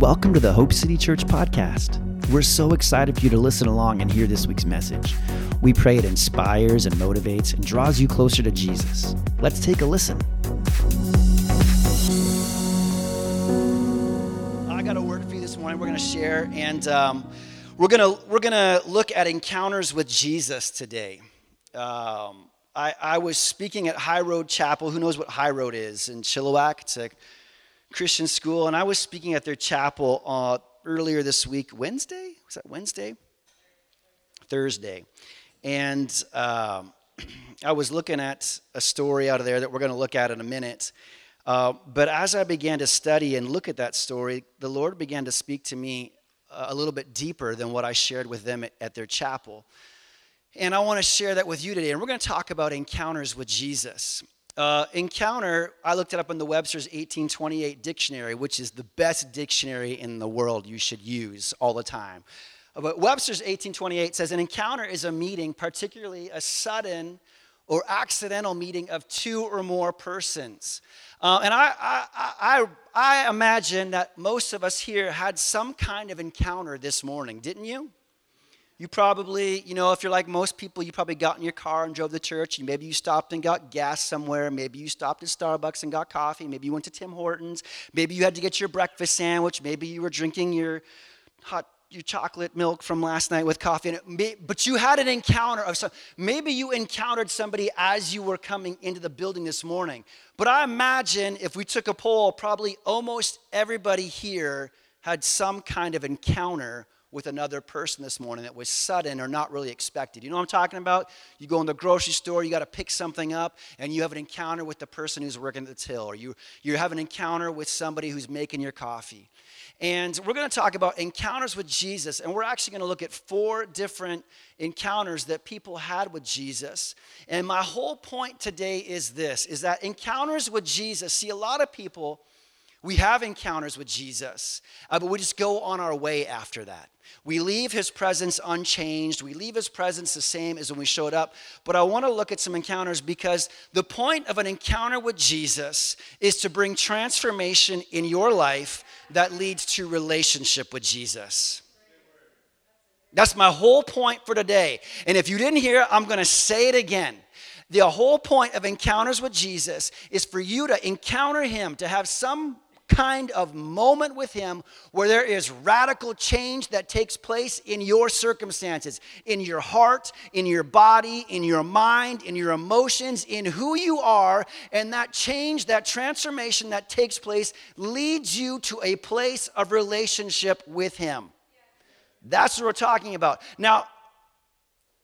welcome to the Hope City Church podcast. We're so excited for you to listen along and hear this week's message. We pray it inspires and motivates and draws you closer to Jesus. Let's take a listen. I got a word for you this morning. We're going to share, and um, we're going to we're going to look at encounters with Jesus today. Um, I, I was speaking at High Road Chapel. Who knows what High Road is in Chilliwack? It's a Christian school, and I was speaking at their chapel uh, earlier this week. Wednesday was that Wednesday? Thursday, and um, I was looking at a story out of there that we're going to look at in a minute. Uh, but as I began to study and look at that story, the Lord began to speak to me a little bit deeper than what I shared with them at, at their chapel. And I want to share that with you today. And we're going to talk about encounters with Jesus. Uh, encounter, I looked it up in the Webster's 1828 dictionary, which is the best dictionary in the world you should use all the time. But Webster's 1828 says an encounter is a meeting, particularly a sudden or accidental meeting of two or more persons. Uh, and I, I, I, I imagine that most of us here had some kind of encounter this morning, didn't you? You probably, you know, if you're like most people, you probably got in your car and drove to church. and Maybe you stopped and got gas somewhere. Maybe you stopped at Starbucks and got coffee. Maybe you went to Tim Hortons. Maybe you had to get your breakfast sandwich. Maybe you were drinking your hot your chocolate milk from last night with coffee. May, but you had an encounter of some. Maybe you encountered somebody as you were coming into the building this morning. But I imagine if we took a poll, probably almost everybody here had some kind of encounter with another person this morning that was sudden or not really expected. You know what I'm talking about? You go in the grocery store, you got to pick something up, and you have an encounter with the person who's working at the till, or you, you have an encounter with somebody who's making your coffee. And we're going to talk about encounters with Jesus, and we're actually going to look at four different encounters that people had with Jesus. And my whole point today is this is that encounters with Jesus, see a lot of people we have encounters with Jesus, uh, but we just go on our way after that. We leave his presence unchanged. We leave his presence the same as when we showed up. But I want to look at some encounters because the point of an encounter with Jesus is to bring transformation in your life that leads to relationship with Jesus. That's my whole point for today. And if you didn't hear, I'm going to say it again. The whole point of encounters with Jesus is for you to encounter him, to have some kind of moment with Him where there is radical change that takes place in your circumstances, in your heart, in your body, in your mind, in your emotions, in who you are. And that change, that transformation that takes place leads you to a place of relationship with Him. That's what we're talking about. Now,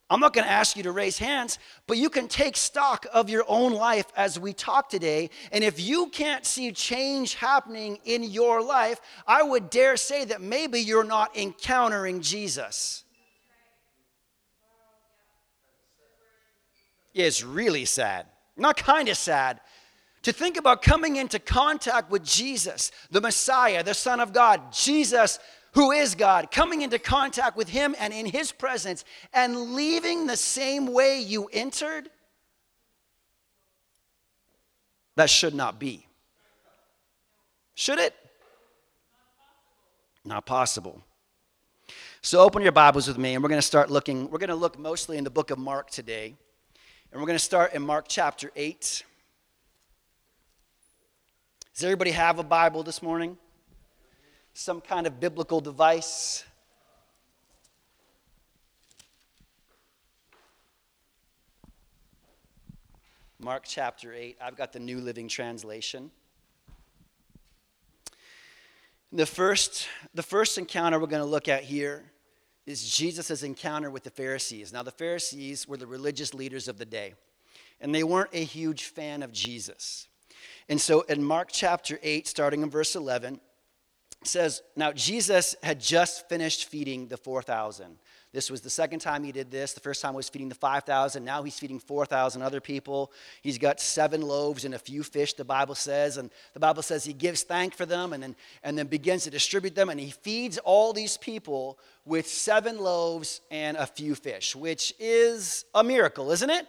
I'm not going to ask you to raise hands, but you can take stock of your own life as we talk today. And if you can't see change happening in your life, I would dare say that maybe you're not encountering Jesus. It's really sad. Not kind of sad. To think about coming into contact with Jesus, the Messiah, the Son of God, Jesus who is God, coming into contact with Him and in His presence, and leaving the same way you entered, that should not be. Should it? Not possible. So open your Bibles with me, and we're going to start looking. We're going to look mostly in the book of Mark today. And we're going to start in Mark chapter 8. Does everybody have a Bible this morning? Some kind of biblical device. Mark chapter 8, I've got the New Living Translation. The first, the first encounter we're going to look at here is Jesus' encounter with the Pharisees. Now, the Pharisees were the religious leaders of the day, and they weren't a huge fan of Jesus. And so in Mark chapter 8, starting in verse 11, says, Now Jesus had just finished feeding the 4,000. This was the second time he did this. The first time was feeding the 5,000. Now he's feeding 4,000 other people. He's got seven loaves and a few fish, the Bible says. And the Bible says he gives thank for them and then, and then begins to distribute them. And he feeds all these people with seven loaves and a few fish, which is a miracle, isn't it?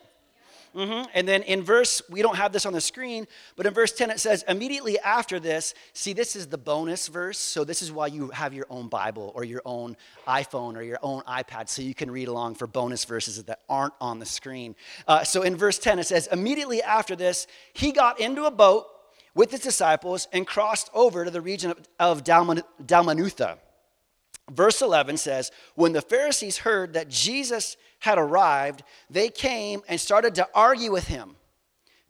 Mm-hmm. And then in verse, we don't have this on the screen, but in verse 10 it says, immediately after this, see, this is the bonus verse. So this is why you have your own Bible or your own iPhone or your own iPad so you can read along for bonus verses that aren't on the screen. Uh, so in verse 10 it says, immediately after this, he got into a boat with his disciples and crossed over to the region of, of Dalmanutha. Verse 11 says, When the Pharisees heard that Jesus had arrived, they came and started to argue with him.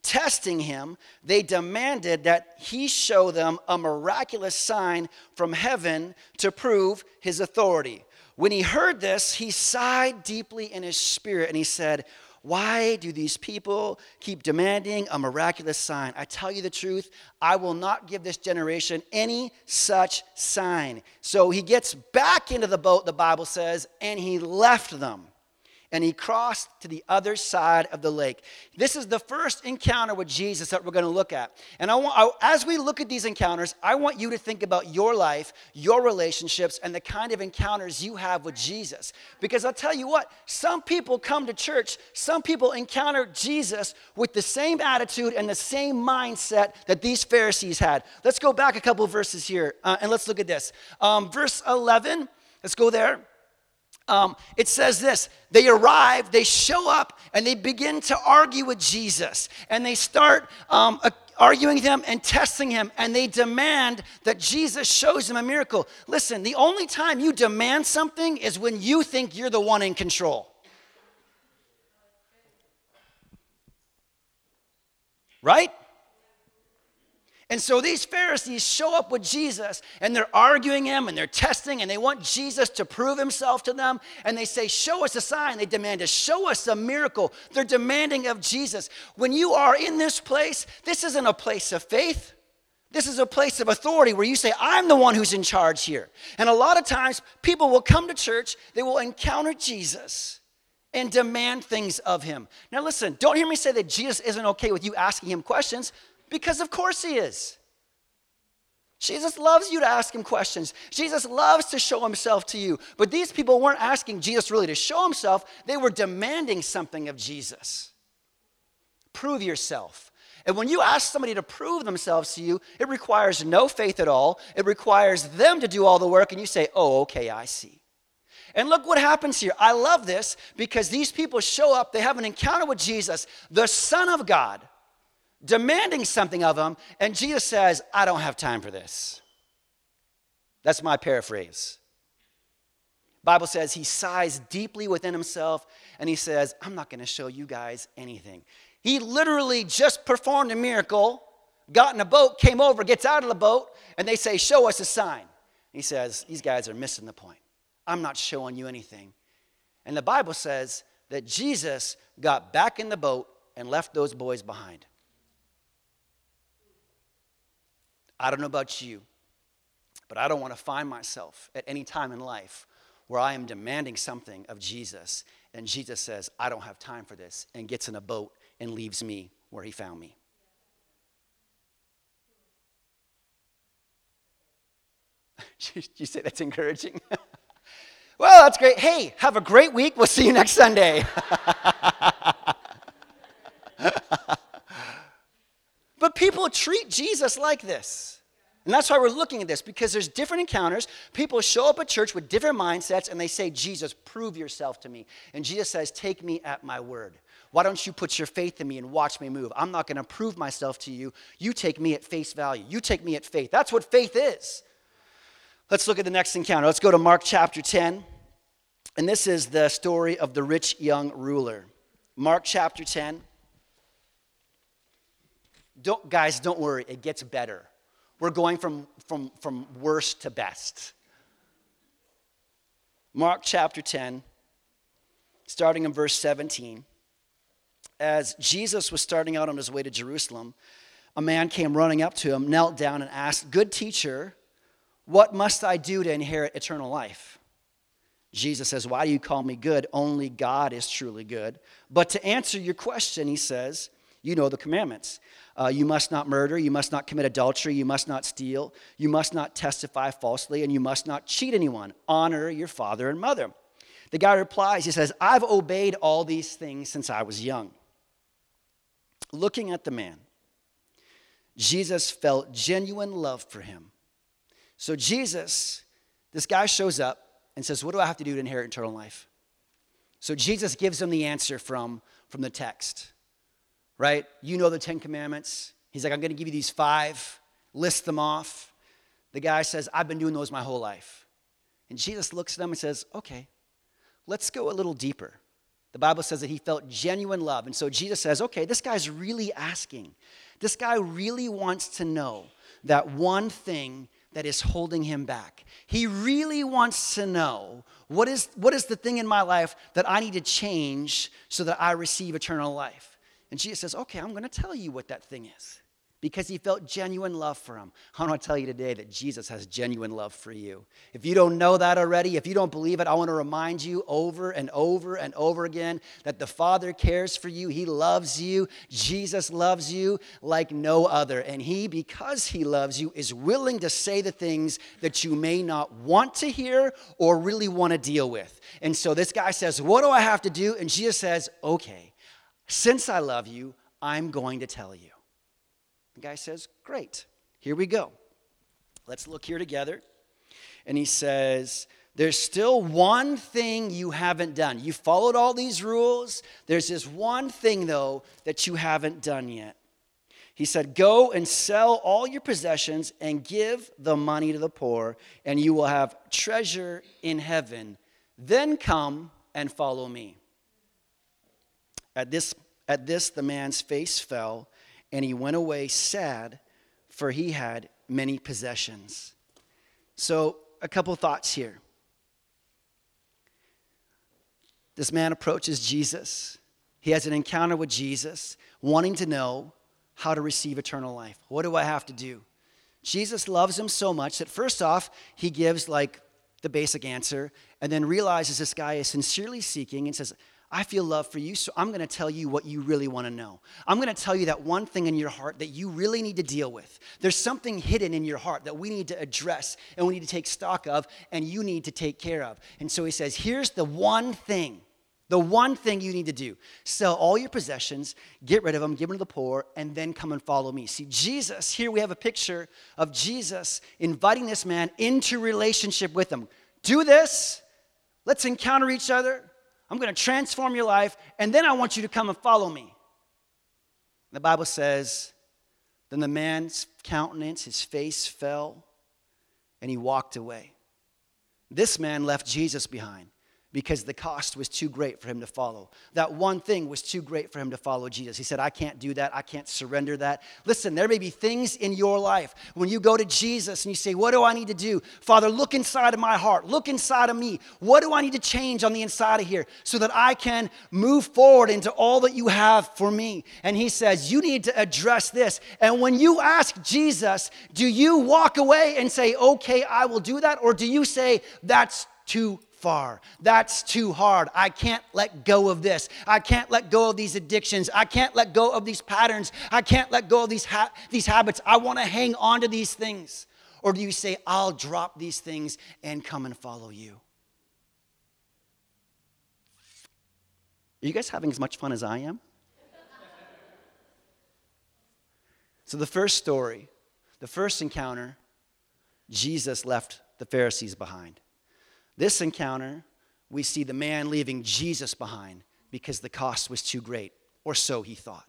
Testing him, they demanded that he show them a miraculous sign from heaven to prove his authority. When he heard this, he sighed deeply in his spirit and he said, why do these people keep demanding a miraculous sign? I tell you the truth, I will not give this generation any such sign. So he gets back into the boat, the Bible says, and he left them and he crossed to the other side of the lake. This is the first encounter with Jesus that we're going to look at. And I want, I, as we look at these encounters, I want you to think about your life, your relationships, and the kind of encounters you have with Jesus. Because I'll tell you what, some people come to church, some people encounter Jesus with the same attitude and the same mindset that these Pharisees had. Let's go back a couple verses here uh, and let's look at this. Um, verse 11, let's go there um, it says this they arrive, they show up, and they begin to argue with Jesus. And they start um, arguing with him and testing him, and they demand that Jesus shows them a miracle. Listen, the only time you demand something is when you think you're the one in control. Right? And so these Pharisees show up with Jesus and they're arguing him and they're testing and they want Jesus to prove himself to them. And they say, Show us a sign. They demand to show us a miracle. They're demanding of Jesus. When you are in this place, this isn't a place of faith. This is a place of authority where you say, I'm the one who's in charge here. And a lot of times, people will come to church, they will encounter Jesus and demand things of him. Now, listen, don't hear me say that Jesus isn't okay with you asking him questions. Because of course he is. Jesus loves you to ask him questions. Jesus loves to show himself to you. But these people weren't asking Jesus really to show himself, they were demanding something of Jesus. Prove yourself. And when you ask somebody to prove themselves to you, it requires no faith at all. It requires them to do all the work, and you say, Oh, okay, I see. And look what happens here. I love this because these people show up, they have an encounter with Jesus, the Son of God demanding something of him, and Jesus says, I don't have time for this. That's my paraphrase. Bible says he sighs deeply within himself and he says, I'm not going to show you guys anything. He literally just performed a miracle, got in a boat, came over, gets out of the boat, and they say, Show us a sign. He says, These guys are missing the point. I'm not showing you anything. And the Bible says that Jesus got back in the boat and left those boys behind. I don't know about you, but I don't want to find myself at any time in life where I am demanding something of Jesus and Jesus says, I don't have time for this, and gets in a boat and leaves me where he found me. you say that's encouraging? well, that's great. Hey, have a great week. We'll see you next Sunday. But people treat Jesus like this. And that's why we're looking at this because there's different encounters. People show up at church with different mindsets and they say, Jesus, prove yourself to me. And Jesus says, Take me at my word. Why don't you put your faith in me and watch me move? I'm not going to prove myself to you. You take me at face value. You take me at faith. That's what faith is. Let's look at the next encounter. Let's go to Mark chapter 10. And this is the story of the rich young ruler. Mark chapter 10. Don't, guys, don't worry, it gets better. We're going from, from, from worst to best. Mark chapter 10, starting in verse 17. As Jesus was starting out on his way to Jerusalem, a man came running up to him, knelt down, and asked, Good teacher, what must I do to inherit eternal life? Jesus says, Why do you call me good? Only God is truly good. But to answer your question, he says, You know the commandments. Uh, you must not murder. You must not commit adultery. You must not steal. You must not testify falsely. And you must not cheat anyone. Honor your father and mother. The guy replies, he says, I've obeyed all these things since I was young. looking at the man, Jesus felt genuine love for him. So, Jesus, this guy shows up and says, What do I have to do to inherit eternal life? So, Jesus gives him the answer from, from the text, right? You know the Ten Commandments. He's like, I'm going to give you these five, list them off. The guy says, I've been doing those my whole life. And Jesus looks at them and says, Okay, let's go a little deeper. The Bible says that he felt genuine love. And so Jesus says, okay, this guy's really asking. This guy really wants to know that one thing that is holding him back. He really wants to know what is, what is the thing in my life that I need to change so that I receive eternal life. And Jesus says, okay, I'm going to tell you what that thing is because he felt genuine love for him. I want to tell you today that Jesus has genuine love for you. If you don't know that already, if you don't believe it, I want to remind you over and over and over again that the Father cares for you. He loves you. Jesus loves you like no other. And he, because he loves you, is willing to say the things that you may not want to hear or really want to deal with. And so this guy says, What do I have to do? And Jesus says, Okay, since I love you, I'm going to tell you. The guy says, Great, here we go. Let's look here together. And he says, There's still one thing you haven't done. You followed all these rules. There's this one thing, though, that you haven't done yet. He said, Go and sell all your possessions and give the money to the poor, and you will have treasure in heaven. Then come and follow me. At this, at this the man's face fell and he went away sad, for he had many possessions. So, a couple thoughts here. This man approaches Jesus. He has an encounter with Jesus, wanting to know how to receive eternal life. What do I have to do? Jesus loves him so much that first off, he gives like the basic answer and then realizes this guy is sincerely seeking and says, I feel love for you, so I'm to tell you what you really want to know. I'm to tell you that one thing in your heart that you really need to deal with. There's something hidden in your heart that we need to address and we need to take stock of and you need to take care of. And so he says, Here's the one thing, the one thing you need to do sell all your possessions, get rid of them, give them to the poor, and then come and follow me. See, Jesus, here we have a picture of Jesus inviting this man into relationship with him. Do this, let's encounter each other I'm going to transform your life, and then I want you to come and follow me. The Bible says, then the man's countenance, his face fell, and he walked away. This man left Jesus behind because the cost was too great for him to follow. That one thing was too great for him to follow Jesus. He said, I can't do that. I can't surrender that. Listen, there may be things in your life when you go to Jesus and you say, What do I need to do? Father, look inside of my heart. Look inside of me. What do I need to change on the inside of here so that I can move forward into all that you have for me? And he says, You need to address this. And when you ask Jesus, do you walk away and say, Okay, I will do that? Or do you say, That's too far. That's too hard. I can't let go of this. I can't let go of these addictions. I can't let go of these patterns. I can't let go of these, ha- these habits. I want to hang on to these things. Or do you say, I'll drop these things and come and follow you? Are you guys having as much fun as I am? so, the first story, the first encounter, Jesus left the Pharisees behind. This encounter, we see the man leaving Jesus behind because the cost was too great, or so he thought.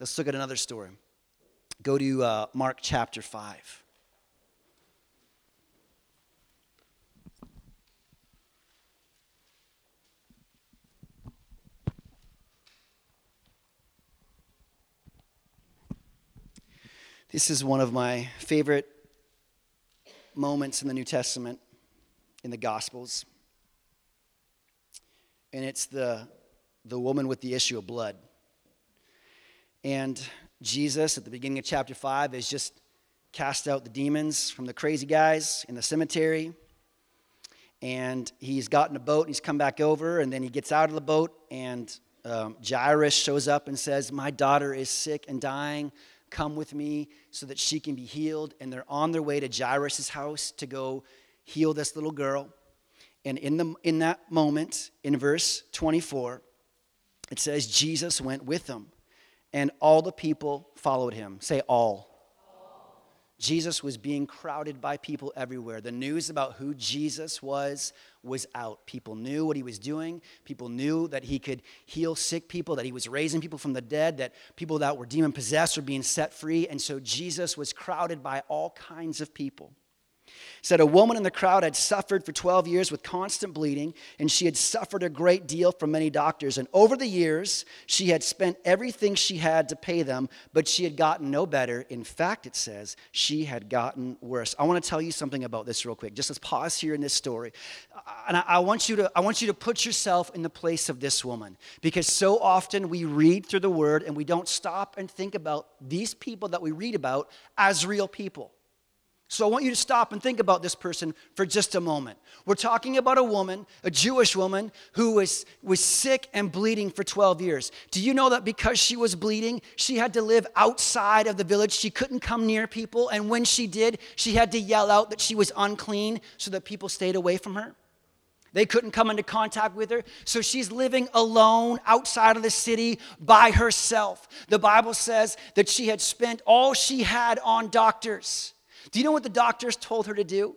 Let's look at another story. Go to uh, Mark chapter 5. This is one of my favorite moments in the New Testament in the Gospels. And it's the, the woman with the issue of blood. And Jesus, at the beginning of chapter 5, has just cast out the demons from the crazy guys in the cemetery. And he's gotten a boat and he's come back over. And then he gets out of the boat, and um, Jairus shows up and says, My daughter is sick and dying. Come with me so that she can be healed. And they're on their way to Jairus' house to go heal this little girl. And in, the, in that moment, in verse 24, it says, Jesus went with them. and all the people followed him. Say all. Jesus was being crowded by people everywhere. The news about who Jesus was was out. People knew what he was doing. People knew that he could heal sick people, that he was raising people from the dead, that people that were demon possessed were being set free. And so Jesus was crowded by all kinds of people said a woman in the crowd had suffered for 12 years with constant bleeding, and she had suffered a great deal from many doctors. And over the years, she had spent everything she had to pay them, but she had gotten no better. In fact, it says she had gotten worse. I want to tell you something about this real quick. Just let's pause here in this story. And I, I want you to, I want you to put yourself in the place of this woman, because so often we read through the word and we don't stop and think about these people that we read about as real people. So I want you to stop and think about this person for just a moment. We're talking about a woman, a Jewish woman, who was, was sick and bleeding for 12 years. Do you know that because she was bleeding, she had to live outside of the village? She couldn't come near people. And when she did, she had to yell out that she was unclean so that people stayed away from her. They couldn't come into contact with her. So she's living alone outside of the city by herself. The Bible says that she had spent all she had on doctors. Do you know what the doctors told her to do?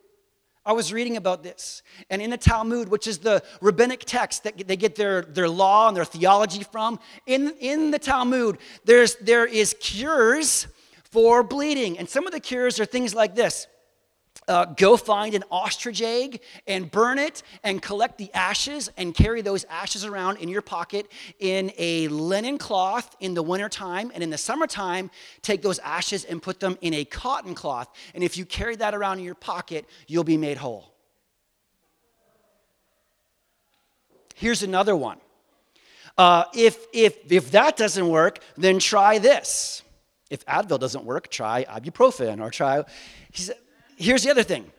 I was reading about this. And in the Talmud, which is the rabbinic text that they get their, their law and their theology from, in, in the Talmud, there's, there is cures for bleeding. And some of the cures are things like this uh, go find an ostrich egg and burn it and collect the ashes and carry those ashes around in your pocket in a linen cloth in the wintertime. And in the summertime, take those ashes and put them in a cotton cloth. And if you carry that around in your pocket, you'll be made whole. Here's another one. Uh, if, if, if that doesn't work, then try this. If Advil doesn't work, try ibuprofen or try. He said, here's the other thing.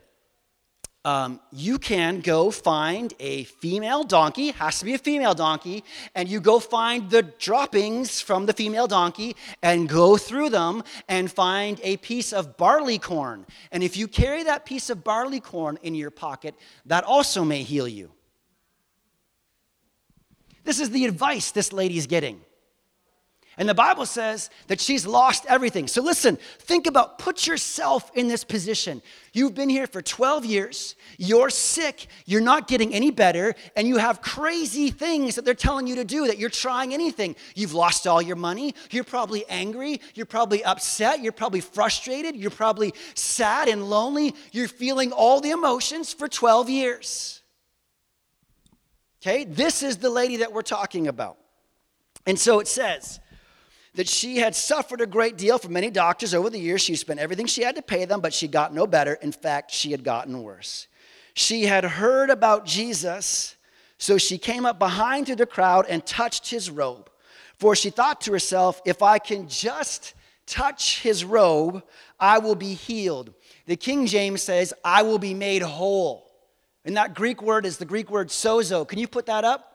Um, you can go find a female donkey, has to be a female donkey, and you go find the droppings from the female donkey and go through them and find a piece of barley corn. And if you carry that piece of barley corn in your pocket, that also may heal you. This is the advice this lady's getting. And the Bible says that she's lost everything. So listen, think about, put yourself in this position. You've been here for 12 years, you're sick, you're not getting any better, and you have crazy things that they're telling you to do, that you're trying anything. You've lost all your money, you're probably angry, you're probably upset, you're probably frustrated, you're probably sad and lonely, you're feeling all the emotions for 12 years. Okay, this is the lady that we're talking about. And so it says, that she had suffered a great deal from many doctors over the years. She spent everything she had to pay them, but she got no better. In fact, she had gotten worse. She had heard about Jesus, so she came up behind to the crowd and touched his robe. For she thought to herself, if I can just touch his robe, I will be healed. The King James says, I will be made whole. And that Greek word is the Greek word sozo. Can you put that up?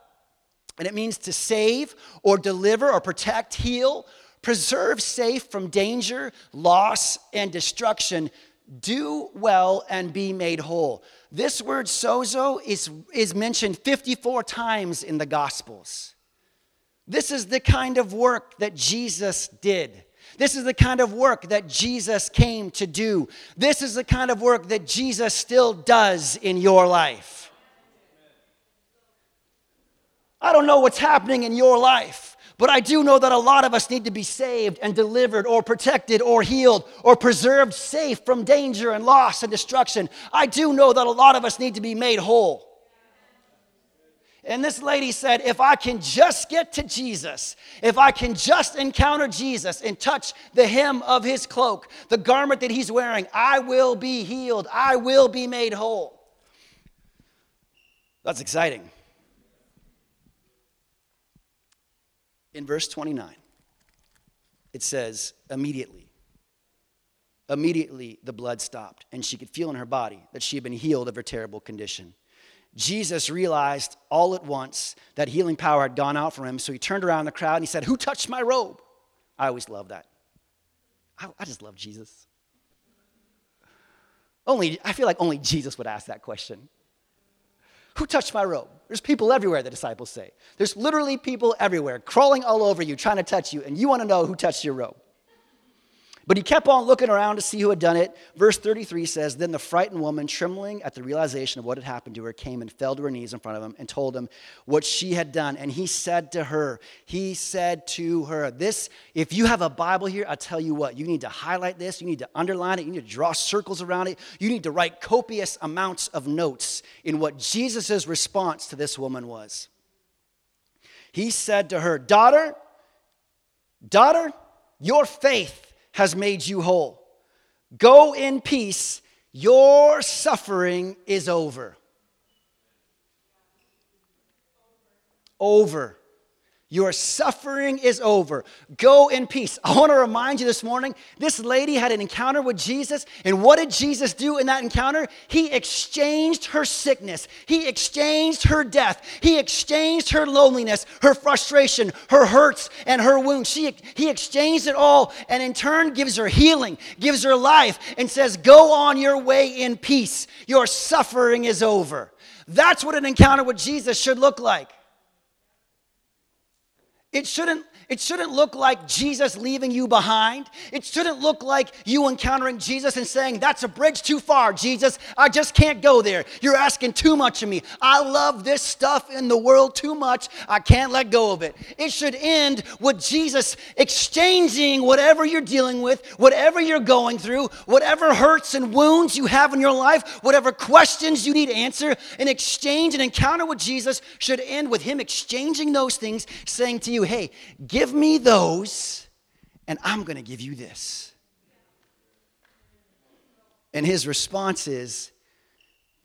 And it means to save or deliver or protect, heal, preserve safe from danger, loss, and destruction. Do well and be made whole. This word sozo is, is mentioned 54 times in the Gospels. This is the kind of work that Jesus did. This is the kind of work that Jesus came to do. This is the kind of work that Jesus still does in your life. I don't know what's happening in your life, but I do know that a lot of us need to be saved and delivered or protected or healed or preserved safe from danger and loss and destruction. I do know that a lot of us need to be made whole. And this lady said, if I can just get to Jesus, if I can just encounter Jesus and touch the hem of his cloak, the garment that he's wearing, I will be healed. I will be made whole. That's exciting. In verse 29, it says, immediately. Immediately the blood stopped, and she could feel in her body that she had been healed of her terrible condition. Jesus realized all at once that healing power had gone out from him, so he turned around the crowd and he said, Who touched my robe? I always love that. I, I just love Jesus. Only, I feel like only Jesus would ask that question. Who touched my robe? There's people everywhere, the disciples say. There's literally people everywhere crawling all over you, trying to touch you, and you want to know who touched your robe. But he kept on looking around to see who had done it. Verse 33 says Then the frightened woman, trembling at the realization of what had happened to her, came and fell to her knees in front of him and told him what she had done. And he said to her, He said to her, This, if you have a Bible here, I'll tell you what, you need to highlight this, you need to underline it, you need to draw circles around it, you need to write copious amounts of notes in what Jesus' response to this woman was. He said to her, Daughter, daughter, your faith has made you whole. Go in peace, your suffering is over. Over. Your suffering is over. Go in peace. I want to remind you this morning this lady had an encounter with Jesus. And what did Jesus do in that encounter? He exchanged her sickness, He exchanged her death, He exchanged her loneliness, her frustration, her hurts, and her wounds. She, he exchanged it all and in turn gives her healing, gives her life, and says, Go on your way in peace. Your suffering is over. That's what an encounter with Jesus should look like. It shouldn't, it shouldn't look like Jesus leaving you behind. It shouldn't look like you encountering Jesus and saying, That's a bridge too far, Jesus. I just can't go there. You're asking too much of me. I love this stuff in the world too much. I can't let go of it. It should end with Jesus exchanging whatever you're dealing with, whatever you're going through, whatever hurts and wounds you have in your life, whatever questions you need answer. An exchange, an encounter with Jesus should end with Him exchanging those things, saying to you, hey, give me those, and I'm going to give you this. And his response is,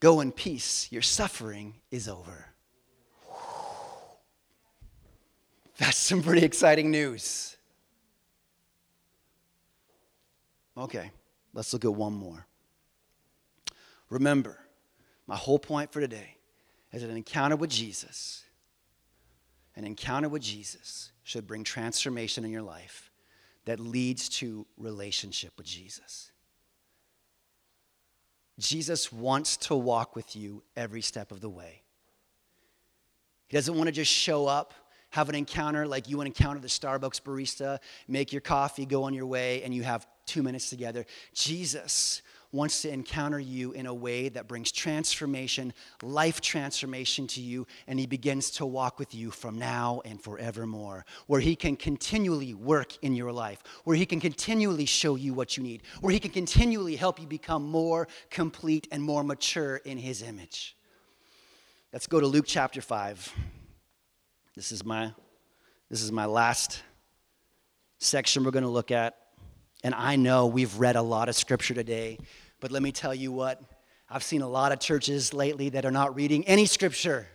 Go in peace, your suffering is over. That's some pretty exciting news. Okay, let's look at one more. Remember, my whole point for today is an encounter with Jesus an encounter with Jesus should bring transformation in your life that leads to relationship with Jesus. Jesus wants to walk with you every step of the way. He doesn't want to just show up, have an encounter like you would encounter the Starbucks barista, make your coffee, go on your way, and you have two minutes together. Jesus wants to encounter you in a way that brings transformation, life transformation to you, and He begins to walk with you from now and forevermore, where He can continually work in your life, where He can continually show you what you need, where He can continually help you become more complete and more mature in His image. Let's go to Luke chapter 5. This is my, this is my last section we're going to look at. And I know we've read a lot of scripture today, but let me tell you what, I've seen a lot of churches lately that are not reading any scripture.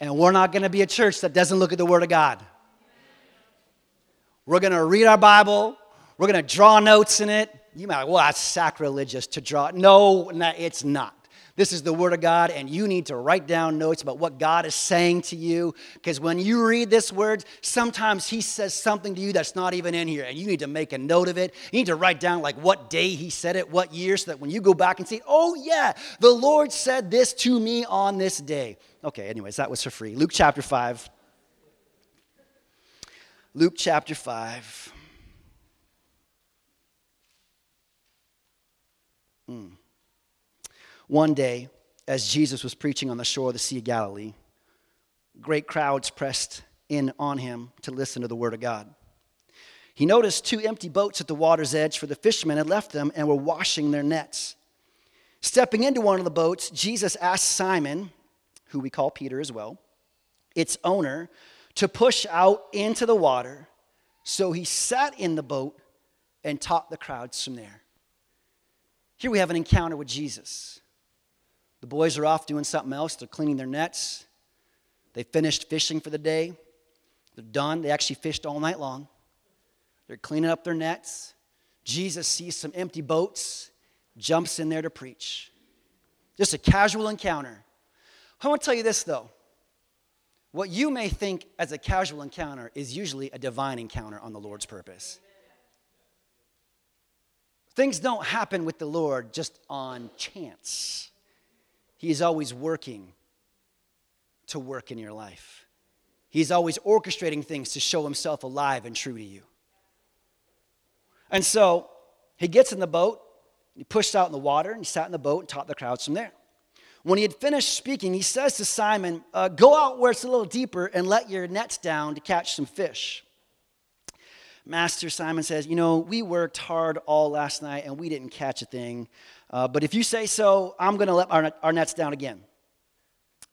And we're not going to be a church that doesn't look at the Word of God. We're going to read our Bible, we're going to draw notes in it. You might, like, well, that's sacrilegious to draw. No, it's not. This is the Word of God, and you need to write down notes about what God is saying to you. Because when you read this word, sometimes He says something to you that's not even in here, and you need to make a note of it. You need to write down, like, what day He said it, what year, so that when you go back and see, oh, yeah, the Lord said this to me on this day. Okay, anyways, that was for free. Luke chapter 5. Luke chapter 5. Mm. One day, as Jesus was preaching on the shore of the Sea of Galilee, great crowds pressed in on him to listen to the word of God. He noticed two empty boats at the water's edge, for the fishermen had left them and were washing their nets. Stepping into one of the boats, Jesus asked Simon, who we call Peter as well, its owner, to push out into the water. So he sat in the boat and taught the crowds from there. Here we have an encounter with Jesus. The boys are off doing something else. They're cleaning their nets. They finished fishing for the day. They're done. They actually fished all night long. They're cleaning up their nets. Jesus sees some empty boats, jumps in there to preach. Just a casual encounter. I want to tell you this, though. What you may think as a casual encounter is usually a divine encounter on the Lord's purpose. Things don't happen with the Lord just on chance. He is always working to work in your life. He's always orchestrating things to show himself alive and true to you. And so he gets in the boat, he pushed out in the water, and he sat in the boat and taught the crowds from there. When he had finished speaking, he says to Simon, uh, Go out where it's a little deeper and let your nets down to catch some fish. Master Simon says, You know, we worked hard all last night and we didn't catch a thing. Uh, but if you say so, I'm going to let our, our nets down again.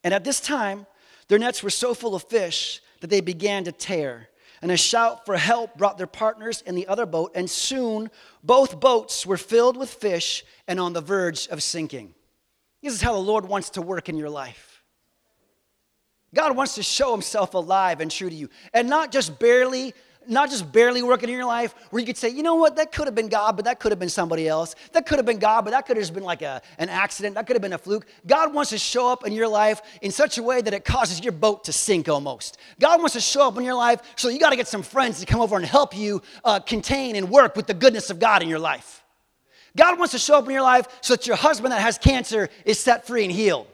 And at this time, their nets were so full of fish that they began to tear. And a shout for help brought their partners in the other boat, and soon both boats were filled with fish and on the verge of sinking. This is how the Lord wants to work in your life. God wants to show himself alive and true to you, and not just barely not just barely working in your life, where you could say, you know what, that could have been God, but that could have been somebody else. That could have been God, but that could have just been like a, an accident. That could have been a fluke. God wants to show up in your life in such a way that it causes your boat to sink almost. God wants to show up in your life so you got to get some friends to come over and help you uh, contain and work with the goodness of God in your life. God wants to show up in your life so that your husband that has cancer is set free and healed.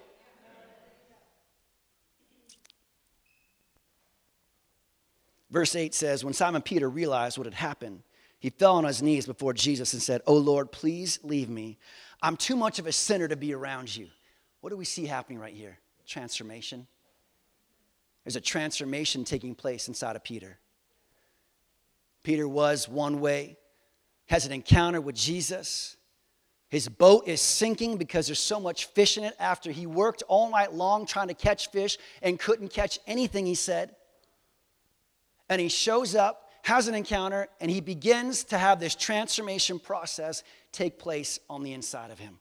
Verse 8 says, When Simon Peter realized what had happened, he fell on his knees before Jesus and said, Oh Lord, please leave me. I'm too much of a sinner to be around you. What do we see happening right here? Transformation. There's a transformation taking place inside of Peter. Peter was one way, has an encounter with Jesus. His boat is sinking because there's so much fish in it after he worked all night long trying to catch fish and couldn't catch anything, he said and he shows up, has an encounter, and he begins to have this transformation process take place on the inside of him.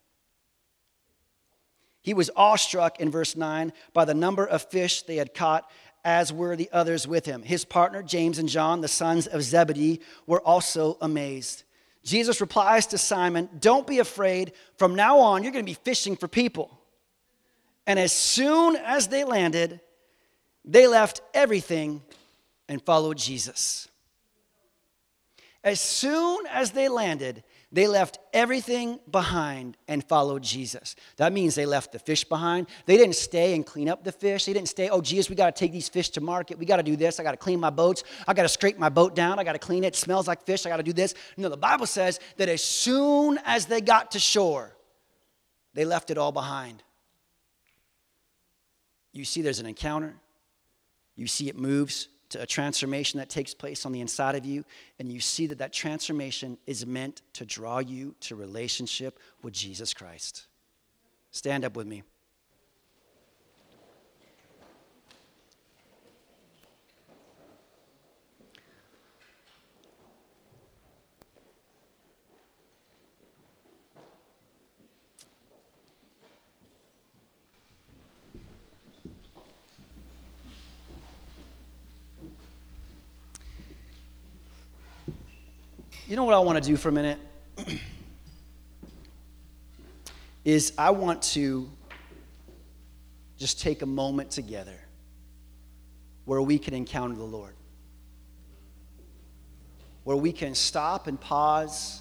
He was awestruck in verse 9 by the number of fish they had caught, as were the others with him. His partner, James and John, the sons of Zebedee, were also amazed. Jesus replies to Simon, Don't be afraid. From now on, you're going to be fishing for people. And as soon as they landed, they left everything and followed Jesus. As soon as they landed, they left everything behind and followed Jesus. That means they left the fish behind. They didn't stay and clean up the fish. They didn't stay, oh, Jesus, we got to take these fish to market. We got to do this. I got to clean my boats. I got to scrape my boat down. I got to clean it. It smells like fish. I got to do this. No, the Bible says that as soon as they got to shore, they left it all behind. You see, there's an encounter. You see, it moves to a transformation that takes place on the inside of you, and you see that that transformation is meant to draw you to relationship with Jesus Christ. Stand up with me. You know what I want to do for a minute? is I want to just take a moment together where we can encounter the Lord. Where we can stop and pause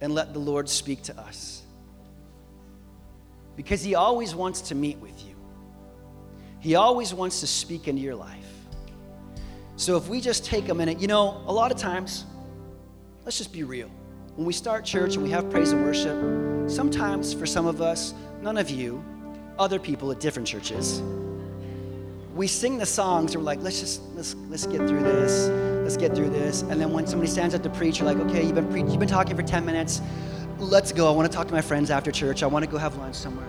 and let the Lord speak to us. Because He always wants to meet with you, He always wants to speak into your life. So if we just take a minute, you know, a lot of times, let's just be real. When we start church and we have praise and worship, sometimes for some of us, none of you, other people at different churches, we sing the songs and we're like, let's just let's let's get through this. Let's get through this. And then when somebody stands up to preach, you're like, okay, you've been pre- you've been talking for 10 minutes. Let's go. I want to talk to my friends after church. I want to go have lunch somewhere.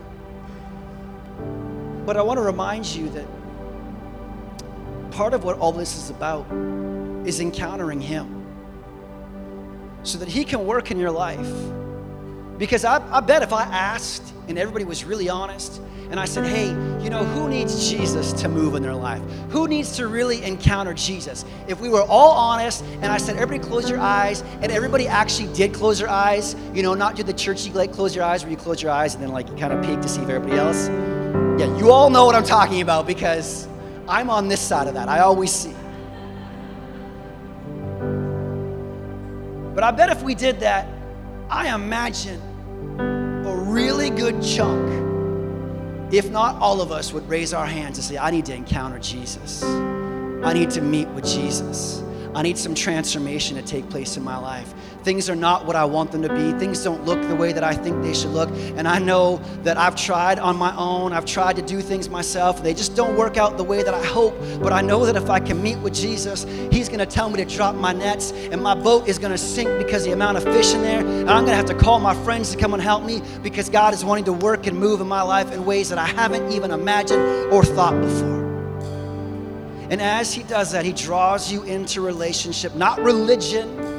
But I want to remind you that part of what all this is about is encountering him so that He can work in your life. Because I, I bet if I asked and everybody was really honest, and I said, hey, you know, who needs Jesus to move in their life? Who needs to really encounter Jesus? If we were all honest and I said, everybody close your eyes, and everybody actually did close their eyes, you know, not do the churchy like close your eyes where you close your eyes and then like you kind of peek to see if everybody else. Yeah, you all know what I'm talking about because I'm on this side of that. I always see. But I bet if we did that, I imagine a really good chunk if not all of us, would raise our hands and say, I need to encounter Jesus. I need to meet with Jesus. I need some transformation to take place in my life. Things are not what I want them to be. Things don't look the way that I think they should look. And I know that I've tried on my own. I've tried to do things myself. They just don't work out the way that I hope. But I know that if I can meet with Jesus, He's going to tell me to drop my nets and my boat is going to sink because the amount of fish in there. And I'm going to have to call my friends to come and help me because God is wanting to work and move in my life in ways that I haven't even imagined or thought before. And as he does that, he draws you into relationship, not religion.